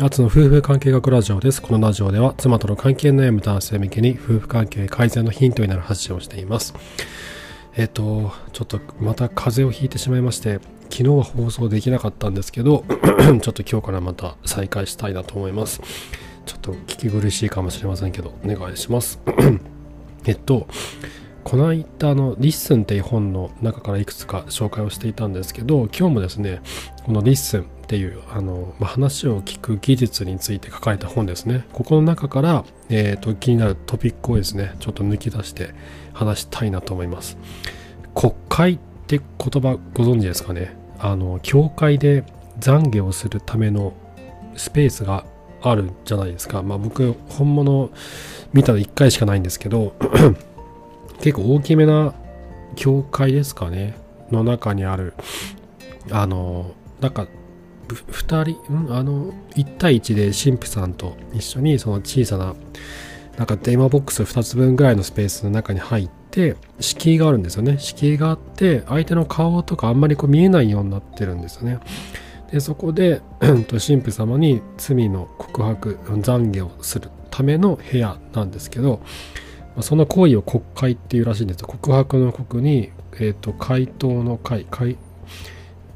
アツの夫婦関係学ラジオです。このラジオでは妻との関係悩む男性向けに夫婦関係改善のヒントになる発信をしています。えっ、と、ちょっとまた風邪をひいてしまいまして、昨日は放送できなかったんですけど、ちょっと今日からまた再開したいなと思います。ちょっと聞き苦しいかもしれませんけど、お願いします。えっと、この間の LISTEN っていう本の中からいくつか紹介をしていたんですけど今日もですねこの LISTEN っていうあの、まあ、話を聞く技術について書かれた本ですね。ここの中から、えーと、気になるトピックをですねちょっと抜き出して話したいなと思います。告解って言葉ご存知ですかね？あの教会で懺悔をするためのスペースがあるじゃないですか。まあ僕本物見たの1回しかないんですけど 結構大きめな教会ですかね？の中にある。あのなんか2人、ん、あの1対1で神父さんと一緒にその小さななんか電話ボックス2つ分ぐらいのスペースの中に入って敷居があるんですよね。敷居があって相手の顔とかあんまりこう見えないようになってるんですよね。でそこで神父様に罪の告白懺悔をするための部屋なんですけどその行為を国会っていうらしいんです。告白の国に、えっ、ー、と、回答の会、会、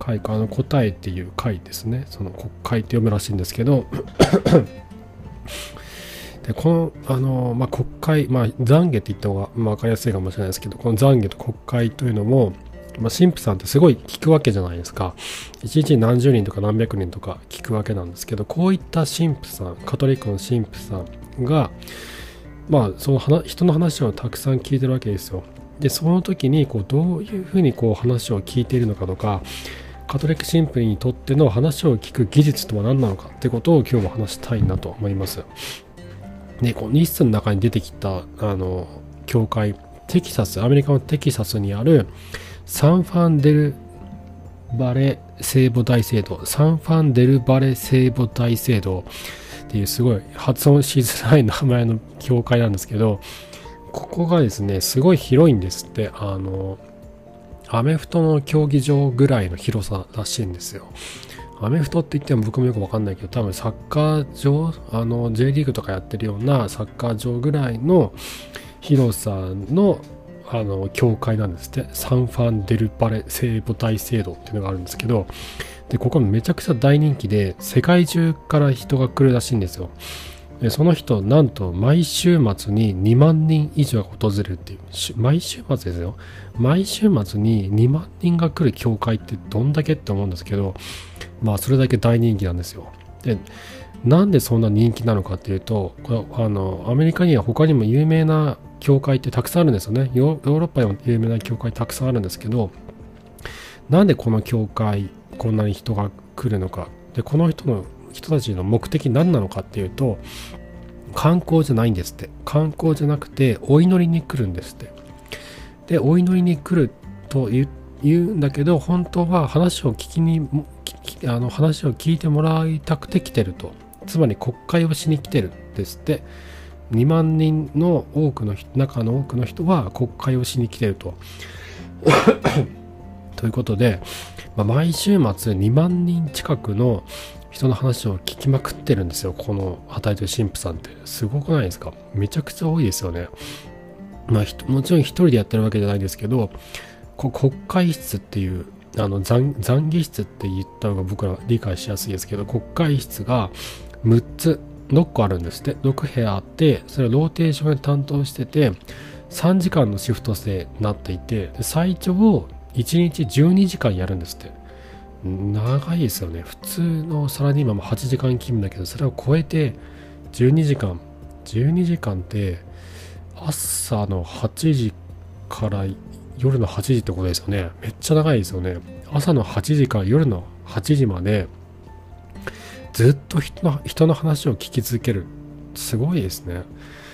会か、あの、答えっていう会ですね。その国会って読むらしいんですけど、でこの、あの、まあ、国会、まあ、懺悔って言った方が、まあ、分かりやすいかもしれないですけど、この懺悔と国会というのも、まあ、神父さんってすごい聞くわけじゃないですか。一日に何十人とか何百人とか聞くわけなんですけど、こういった神父さん、カトリックの神父さんが、まあその人の話をたくさん聞いてるわけですよ。でその時にこうどういうふうにこう話を聞いているのかとかカトリック神父にとっての話を聞く技術とは何なのかってことを今日も話したいなと思います。でこのニッスの中に出てきたあの教会テキサスアメリカのテキサスにあるサンファンデルバレ聖母大聖堂サンファンデルバレ聖母大聖堂っていうすごい発音しづらい名前の教会なんですけど、ここがですね、すごい広いんですって、あの、アメフトの競技場ぐらいの広さらしいんですよ。アメフトって言っても僕もよくわかんないけど、多分サッカー場、あの、J リーグとかやってるようなサッカー場ぐらいの広さの、あの、教会なんですって。サンファンデルパレ聖母大聖堂っていうのがあるんですけど、で、ここめちゃくちゃ大人気で、世界中から人が来るらしいんですよ。その人、なんと毎週末に2万人以上が訪れるっていう、毎週末ですよ。毎週末に2万人が来る教会ってどんだけって思うんですけど、まあそれだけ大人気なんですよ。で、なんでそんな人気なのかっていうと、あのアメリカには他にも有名な教会ってたくさんあるんですよね。ヨーロッパにも有名な教会たくさんあるんですけど、なんでこの教会こんなに人が来るのかでこの人の人たちの目的何なのかっていうと観光じゃないんですって。観光じゃなくてお祈りに来るんですって。でお祈りに来ると言うんだけど本当は話を聞きにあの話を聞いてもらいたくて来てると。つまり国会をしに来てるんですって。2万人の多くの中の多くの人は国会をしに来てると。ということでまあ、毎週末2万人近くの人の話を聞きまくってるんですよ。この働いてる神父さんって。すごくないですか？めちゃくちゃ多いですよね。まあもちろん一人でやってるわけじゃないですけど国会室っていうあの懺悔室って言った方が僕ら理解しやすいですけど国会室が6つ6個あるんですって。6部屋あってそれをローテーションで担当してて3時間のシフト制になっていて最長を1日12時間やるんですって。長いですよね。普通のサラリーマンも8時間勤務だけど、それを超えて12時間。12時間って朝の8時から夜の8時ってことですよね。めっちゃ長いですよね。朝の8時から夜の8時までずっと人の人の話を聞き続ける。すごいですね。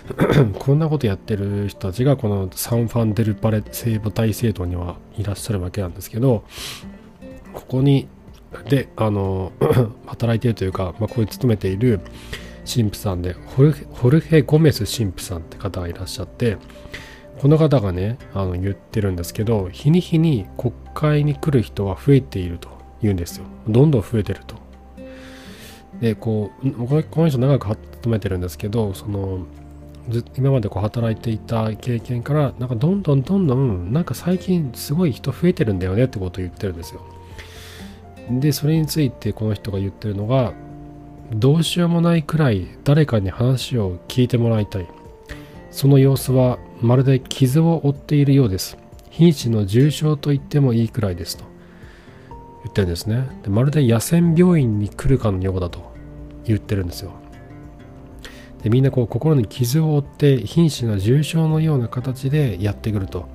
こんなことやってる人たちがこのサンファンデルパレ聖母大聖堂にはいらっしゃるわけなんですけどここにであの 働いているというか、まあ、ここに勤めている神父さんでホルホルヘ・ゴメス神父さんって方がいらっしゃってこの方がねあの言ってるんですけど日に日に国会に来る人は増えていると言うんですよ。どんどん増えてると。でこうこの人長く勤めてるんですけどその今までこう働いていた経験からなんかどんどんどんどんなんか最近すごい人増えてるんだよねってことを言ってるんですよ。でそれについてこの人が言ってるのがどうしようもないくらい誰かに話を聞いてもらいたい。その様子はまるで傷を負っているようです。瀕死の重傷と言ってもいいくらいですと。言ってるんですね。でまるで野戦病院に来るかのようだと。言ってるんですよ。でみんなこう心に傷を負って瀕死な重傷のような形でやってくると。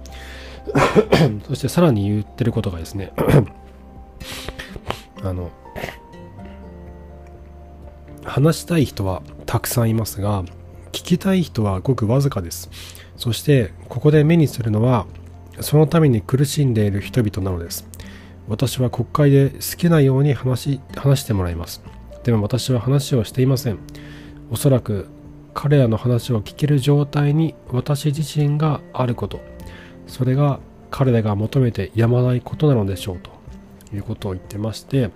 そしてさらに言ってることがですねあの話したい人はたくさんいますが聞きたい人はごくわずかです。そしてここで目にするのはそのために苦しんでいる人々なのです。私は国会で好きなように話話してもらいます。でも私は話をしていません。おそらく彼らの話を聞ける状態に私自身があること。それが彼らが求めてやまないことなのでしょうと。いうことを言ってまして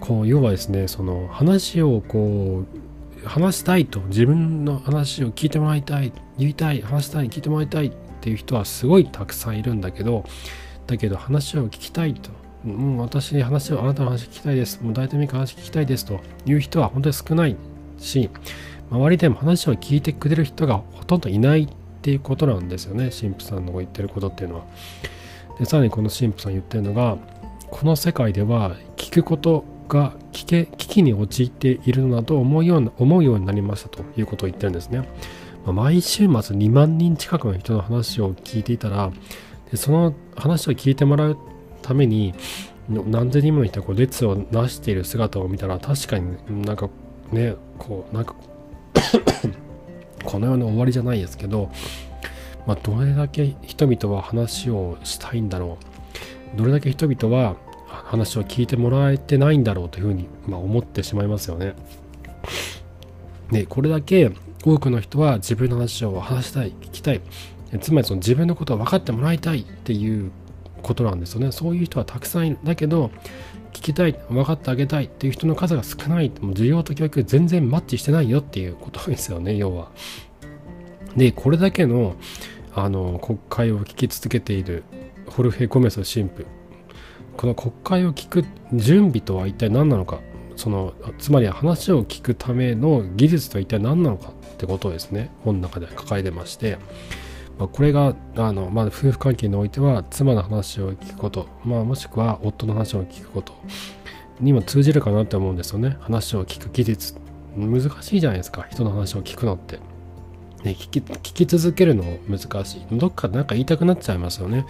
こう要はですねその話をこう話したいと自分の話を聞いてもらいたい言いたい話したい聞いてもらいたいっていう人はすごいたくさんいるんだけどだけど話を聞きたいともう私に話をあなたの話聞きたいです。もう大体ミカ話聞きたいですという人は本当に少ないし周りでも話を聞いてくれる人がほとんどいないっていうことなんですよね。神父さんの言ってることっていうのは。でさらにこの神父さん言ってるのがこの世界では聞くことが危機危機に陥っているのだと思うような思うようになりましたということを言ってるんですね。まあ、毎週末2万人近くの人の話を聞いていたらでその話を聞いてもらうために何千人もの人が列をなしている姿を見たら確かになんかねこうなんか この世の終わりじゃないですけど、まあ、どれだけ人々は話をしたいんだろうどれだけ人々は話を聞いてもらえてないんだろうというふうに、まあ、思ってしまいますよね。でこれだけ多くの人は自分の話を話したい聞きたい。つまりその自分のことを分かってもらいたいっていうことなんですよね。そういう人はたくさんいるだけど聞きたい分かってあげたいっていう人の数が少ない。もう需要と教育全然マッチしてないよっていうことですよね要は。でこれだけのあの国会を聞き続けているホルフェ・ゴメス神父この国会を聞く準備とは一体何なのか。そのつまり話を聞くための技術とは一体何なのかってことをですね本の中で抱えてまして、まあ、これがあの、まあ、夫婦関係においては妻の話を聞くこと、まあ、もしくは夫の話を聞くことにも通じるかなって思うんですよね。話を聞く技術。難しいじゃないですか。人の話を聞くのって。ね、聞き聞き続けるの難しい。どっかでなんか言いたくなっちゃいますよね。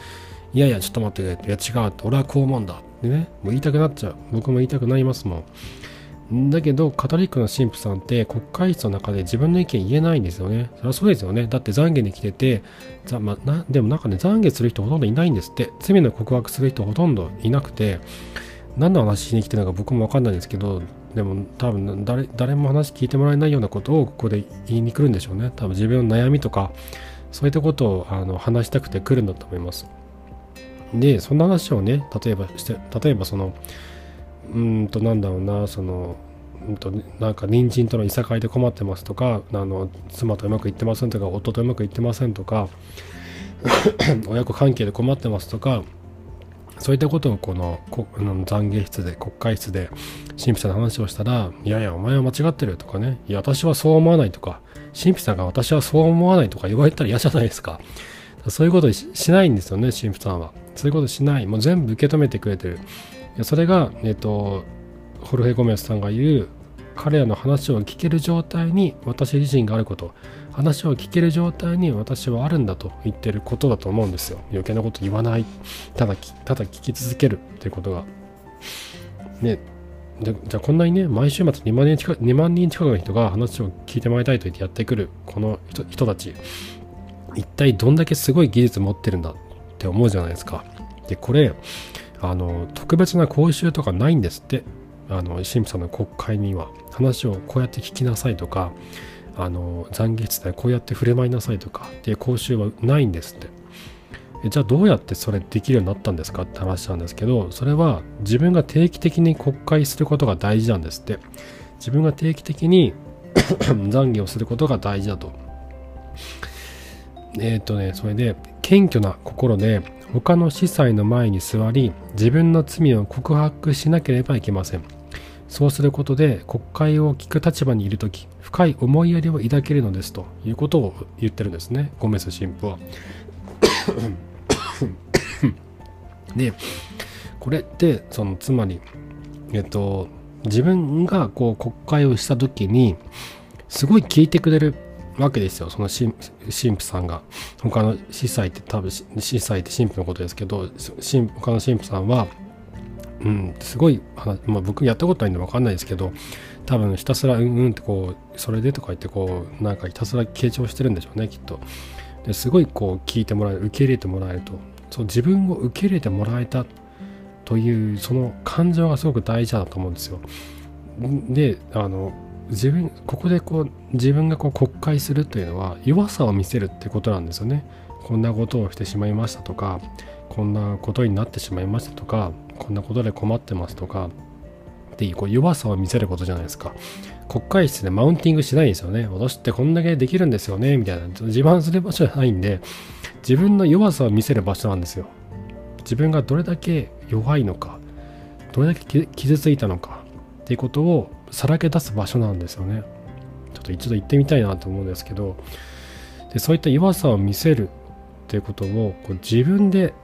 いやいや、ちょっと待ってくれ。いや、違う。俺はこう思うんだ。ってね、もう言いたくなっちゃう。僕も言いたくなりますもん。だけど、カトリックの神父さんって国会室の中で自分の意見言えないんですよね。それはそうですよね。だって懺悔に来てて、ざまなでもなんかね、懺悔する人ほとんどいないんですって。罪の告白する人ほとんどいなくて、何の話しに来てるのか僕もわかんないんですけど、でも多分誰誰も話聞いてもらえないようなことをここで言いに来るんでしょうね。多分自分の悩みとか、そういったことをあの話したくて来るんだと思います。で、そんな話をね、例えばして、例えばその、うんと、なんだろうな、その、うんと、なんか、隣人とのいさかいで困ってますとか、あの、妻とうまくいってませんとか、夫とうまくいってませんとか、親子関係で困ってますとか、そういったことをこの懺悔室で国会室で神父さんの話をしたら「いやいやお前は間違ってる」とかね「いや私はそう思わない」とか。神父さんが私はそう思わないとか言われたら嫌じゃないですか。そういうことしないんですよね神父さんは。そういうことしない。もう全部受け止めてくれてる。それがえっとホルヘ・ゴメスさんが言う彼らの話を聞ける状態に私自身があること。話を聞ける状態に私はあるんだと言ってることだと思うんですよ。余計なこと言わない。ただただ聞き続ける。っていうことが。ね。じゃあこんなにね毎週末2万人近く ,2 万人近くの人が話を聞いてもらいたいと言ってやってくる。この人たち。一体どんだけすごい技術持ってるんだ。って思うじゃないですか。でこれあの特別な講習とかないんですって。あの神父さんの国会には。話をこうやって聞きなさいとか。あの懺悔室でこうやって振る舞いなさいとかっていう講習はないんですって。じゃあどうやってそれできるようになったんですかって話なんですけどそれは自分が定期的に国会することが大事なんですって。自分が定期的に 懺悔をすることが大事だと。えっ、ー、とねそれで謙虚な心で他の司祭の前に座り自分の罪を告白しなければいけません。そうすることで国会を聞く立場にいる時深い思いやりを抱けるのですということを言ってるんですね。ゴメス神父は。でこれってそのつまりえっと自分がこう国会をした時にすごい聞いてくれるわけですよ。その神父さんが。他の司祭って多分司祭って神父のことですけど他の神父さんはうんすごい、まあ、僕やったことないんで分かんないですけど多分ひたすらうんうんってこうそれでとか言ってこうなんかひたすら傾聴してるんでしょうねきっと。ですごいこう聞いてもらえる受け入れてもらえると。そう自分を受け入れてもらえたというその感情がすごく大事だと思うんですよ。であの自分ここでこう自分がこう国会するというのは弱さを見せるってことなんですよね。こんなことをしてしまいましたとかこんなことになってしまいましたとかこんなことで困ってますとかっていうこう弱さを見せることじゃないですか。国会室でマウンティングしないんですよね。私ってこんだけできるんですよね。みたいな。自慢する場所じゃないんで自分の弱さを見せる場所なんですよ。自分がどれだけ弱いのかどれだけ傷ついたのかっていうことをさらけ出す場所なんですよね。ちょっと一度行ってみたいなと思うんですけどでそういった弱さを見せるっていうことをこう自分で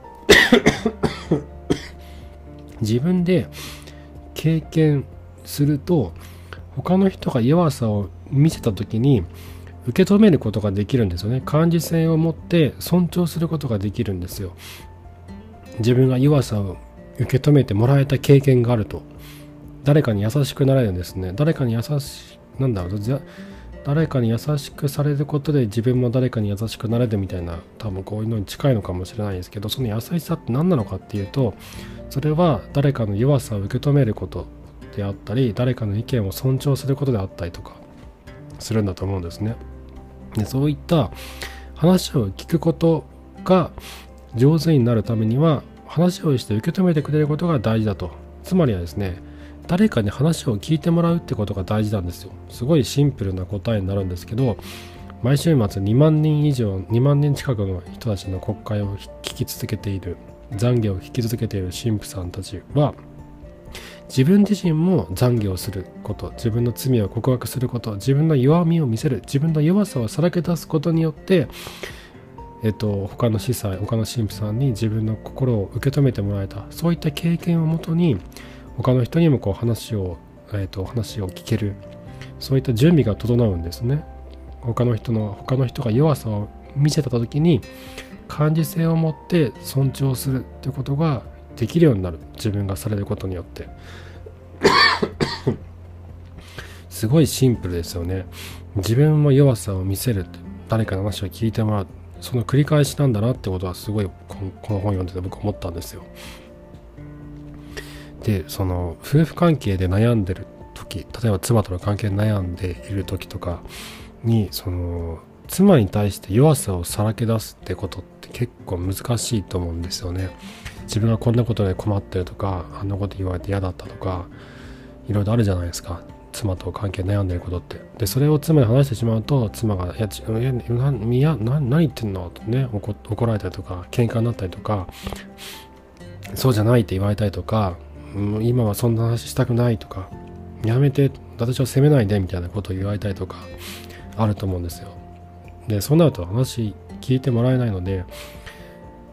自分で経験すると他の人が弱さを見せた時に受け止めることができるんですよね。感受性を持って尊重することができるんですよ。自分が弱さを受け止めてもらえた経験があると。誰かに優しくなれるんですね。誰かに優しなんだろう誰かに優しくされることで自分も誰かに優しくなれるみたいな多分こういうのに近いのかもしれないですけどその優しさって何なのかっていうとそれは誰かの弱さを受け止めることであったり誰かの意見を尊重することであったりとかするんだと思うんですね。でそういった話を聞くことが上手になるためには話をして受け止めてくれることが大事だとつまりはですね誰かに話を聞いてもらうってことが大事なんですよ。すごいシンプルな答えになるんですけど毎週末2万人以上2万人近くの人たちの国会を聞き続けている懺悔を聞き続けている神父さんたちは自分自身も懺悔をすること自分の罪を告白すること自分の弱みを見せる自分の弱さをさらけ出すことによってえっと、他の司祭他の神父さんに自分の心を受け止めてもらえたそういった経験をもとに他の人にもこう話を、えーと、話を聞けるそういった準備が整うんですね。他の人の他の人が弱さを見せた時に感受性を持って尊重するということができるようになる。自分がされることによって。すごいシンプルですよね。自分も弱さを見せる誰かの話を聞いてもらう。その繰り返しなんだなってことはすごいこの本読んでて僕思ったんですよ。でその夫婦関係で悩んでる時例えば妻との関係で悩んでいる時とかにその妻に対して弱さをさらけ出すってことって結構難しいと思うんですよね。自分がこんなことで困ってるとかあんなこと言われて嫌だったとかいろいろあるじゃないですか妻と関係悩んでることってでそれを妻に話してしまうと妻が「いやいやいや何言ってんの?」とね怒られたりとか喧嘩になったりとかそうじゃないって言われたりとかうん、今はそんな話したくないとかやめて私を責めないでみたいなことを言われたりとかあると思うんですよ。でそうなると話聞いてもらえないので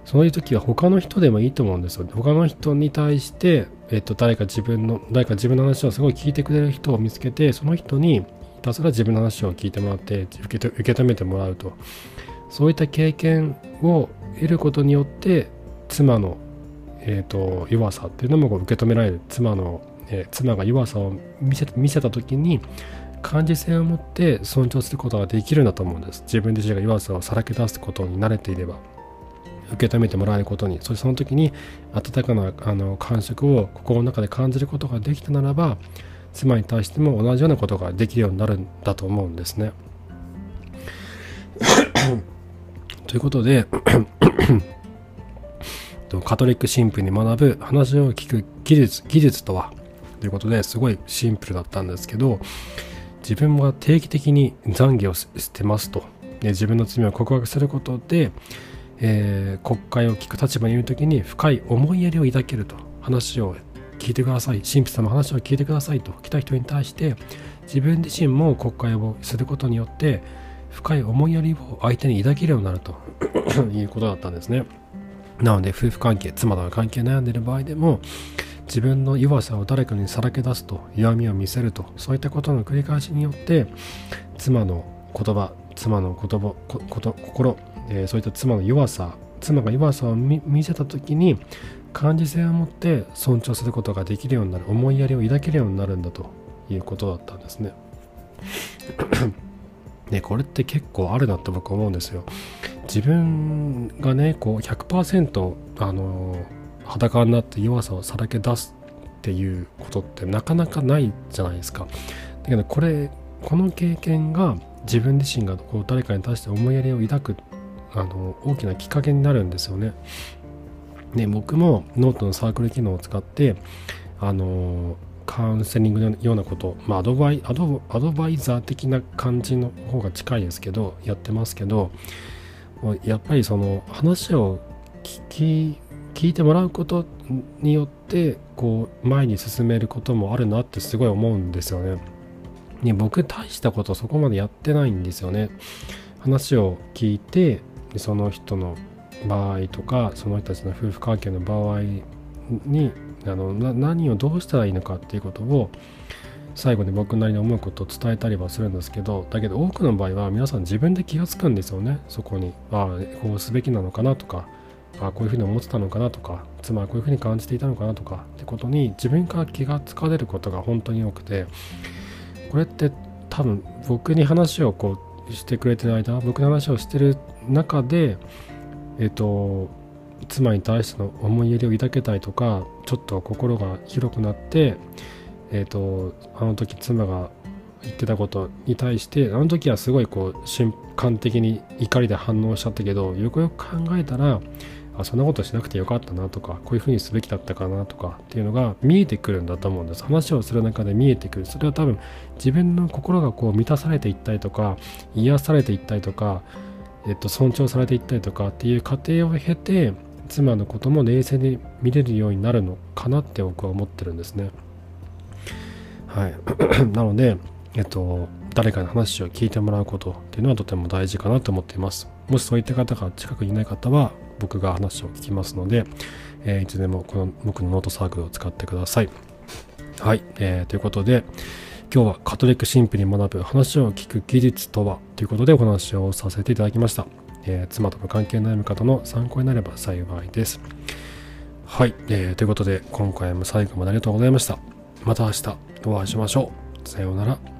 そういう時は他の人でもいいと思うんですよ。他の人に対して、えっと、誰か自分の誰か自分の話をすごい聞いてくれる人を見つけてその人にひたすら自分の話を聞いてもらって受け受け止めてもらうと。そういった経験を得ることによって妻のえーと、弱さっていうのも受け止められる。妻の、えー、妻が弱さを見せ見せた時に感受性を持って尊重することができるんだと思うんです。自分自身が弱さをさらけ出すことに慣れていれば受け止めてもらえることに。そしてその時に温かなあの感触を心の中で感じることができたならば妻に対しても同じようなことができるようになるんだと思うんですね。ということでカトリック神父に学ぶ話を聞く技術技術とはということですごいシンプルだったんですけど自分は定期的に懺悔をしてますと。で自分の罪を告白することで、えー、国会を聞く立場にいる時に深い思いやりを抱けると。話を聞いてください。神父様の話を聞いてくださいと。来た人に対して自分自身も国会をすることによって深い思いやりを相手に抱けるようになると。いうことだったんですね。なので夫婦関係妻との関係悩んでいる場合でも自分の弱さを誰かにさらけ出すと弱みを見せるとそういったことの繰り返しによって妻の言葉妻の言葉こと心、えー、そういった妻の弱さ妻が弱さを見せた時に感受性を持って尊重することができるようになる思いやりを抱けるようになるんだということだったんですね。ねこれって結構あるなって僕思うんですよ。自分がねこう100%あの裸になって弱さをさらけ出すっていうことってなかなかないじゃないですか。だけどこれこの経験が自分自身がこう誰かに対して思いやりを抱くあの大きなきっかけになるんですよね。ね僕もノートのサークル機能を使ってあのカウンセリングのようなこと、まあ、アドバイアドアドバイザー的な感じの方が近いですけどやってますけどやっぱりその話を聞き聞いてもらうことによってこう前に進めることもあるなってすごい思うんですよね。ね僕大したことそこまでやってないんですよね。話を聞いてその人の場合とかその人たちの夫婦関係の場合にあの何をどうしたらいいのかっていうことを最後に僕なりに思うことを伝えたりはするんですけどだけど多くの場合は皆さん自分で気が付くんですよね。そこに。ああこうすべきなのかなとかあこういうふうに思ってたのかなとか妻はこういうふうに感じていたのかなとかってことに自分から気がつかれることが本当に多くてこれって多分僕に話をこうしてくれてる間僕の話をしてる中でえっ、と妻に対しての思いやりを抱けたりとかちょっと心が広くなってえっ、とあの時妻が言ってたことに対してあの時はすごいこう瞬間的に怒りで反応しちゃったけどよくよく考えたらあそんなことしなくてよかったなとかこういうふうにすべきだったかなとかっていうのが見えてくるんだと思うんです。話をする中で見えてくる。それは多分自分の心がこう満たされていったりとか癒されていったりとか、えっと、尊重されていったりとかっていう過程を経て妻のことも冷静に見れるようになるのかなって僕は思ってるんですねはい なのでえっと誰かの話を聞いてもらうことっていうのはとても大事かなと思っていますもしそういった方が近くにいない方は僕が話を聞きますので、えー、いつでもこの僕のノートサークルを使ってください。はい、えー、ということで、今日はカトリック神父に学ぶ話を聞く技術とはということでお話をさせていただきました。えー、妻との関係悩む方の参考になれば幸いです。はい、えー、ということで今回も最後までありがとうございました。また明日お会いしましょう。さようなら。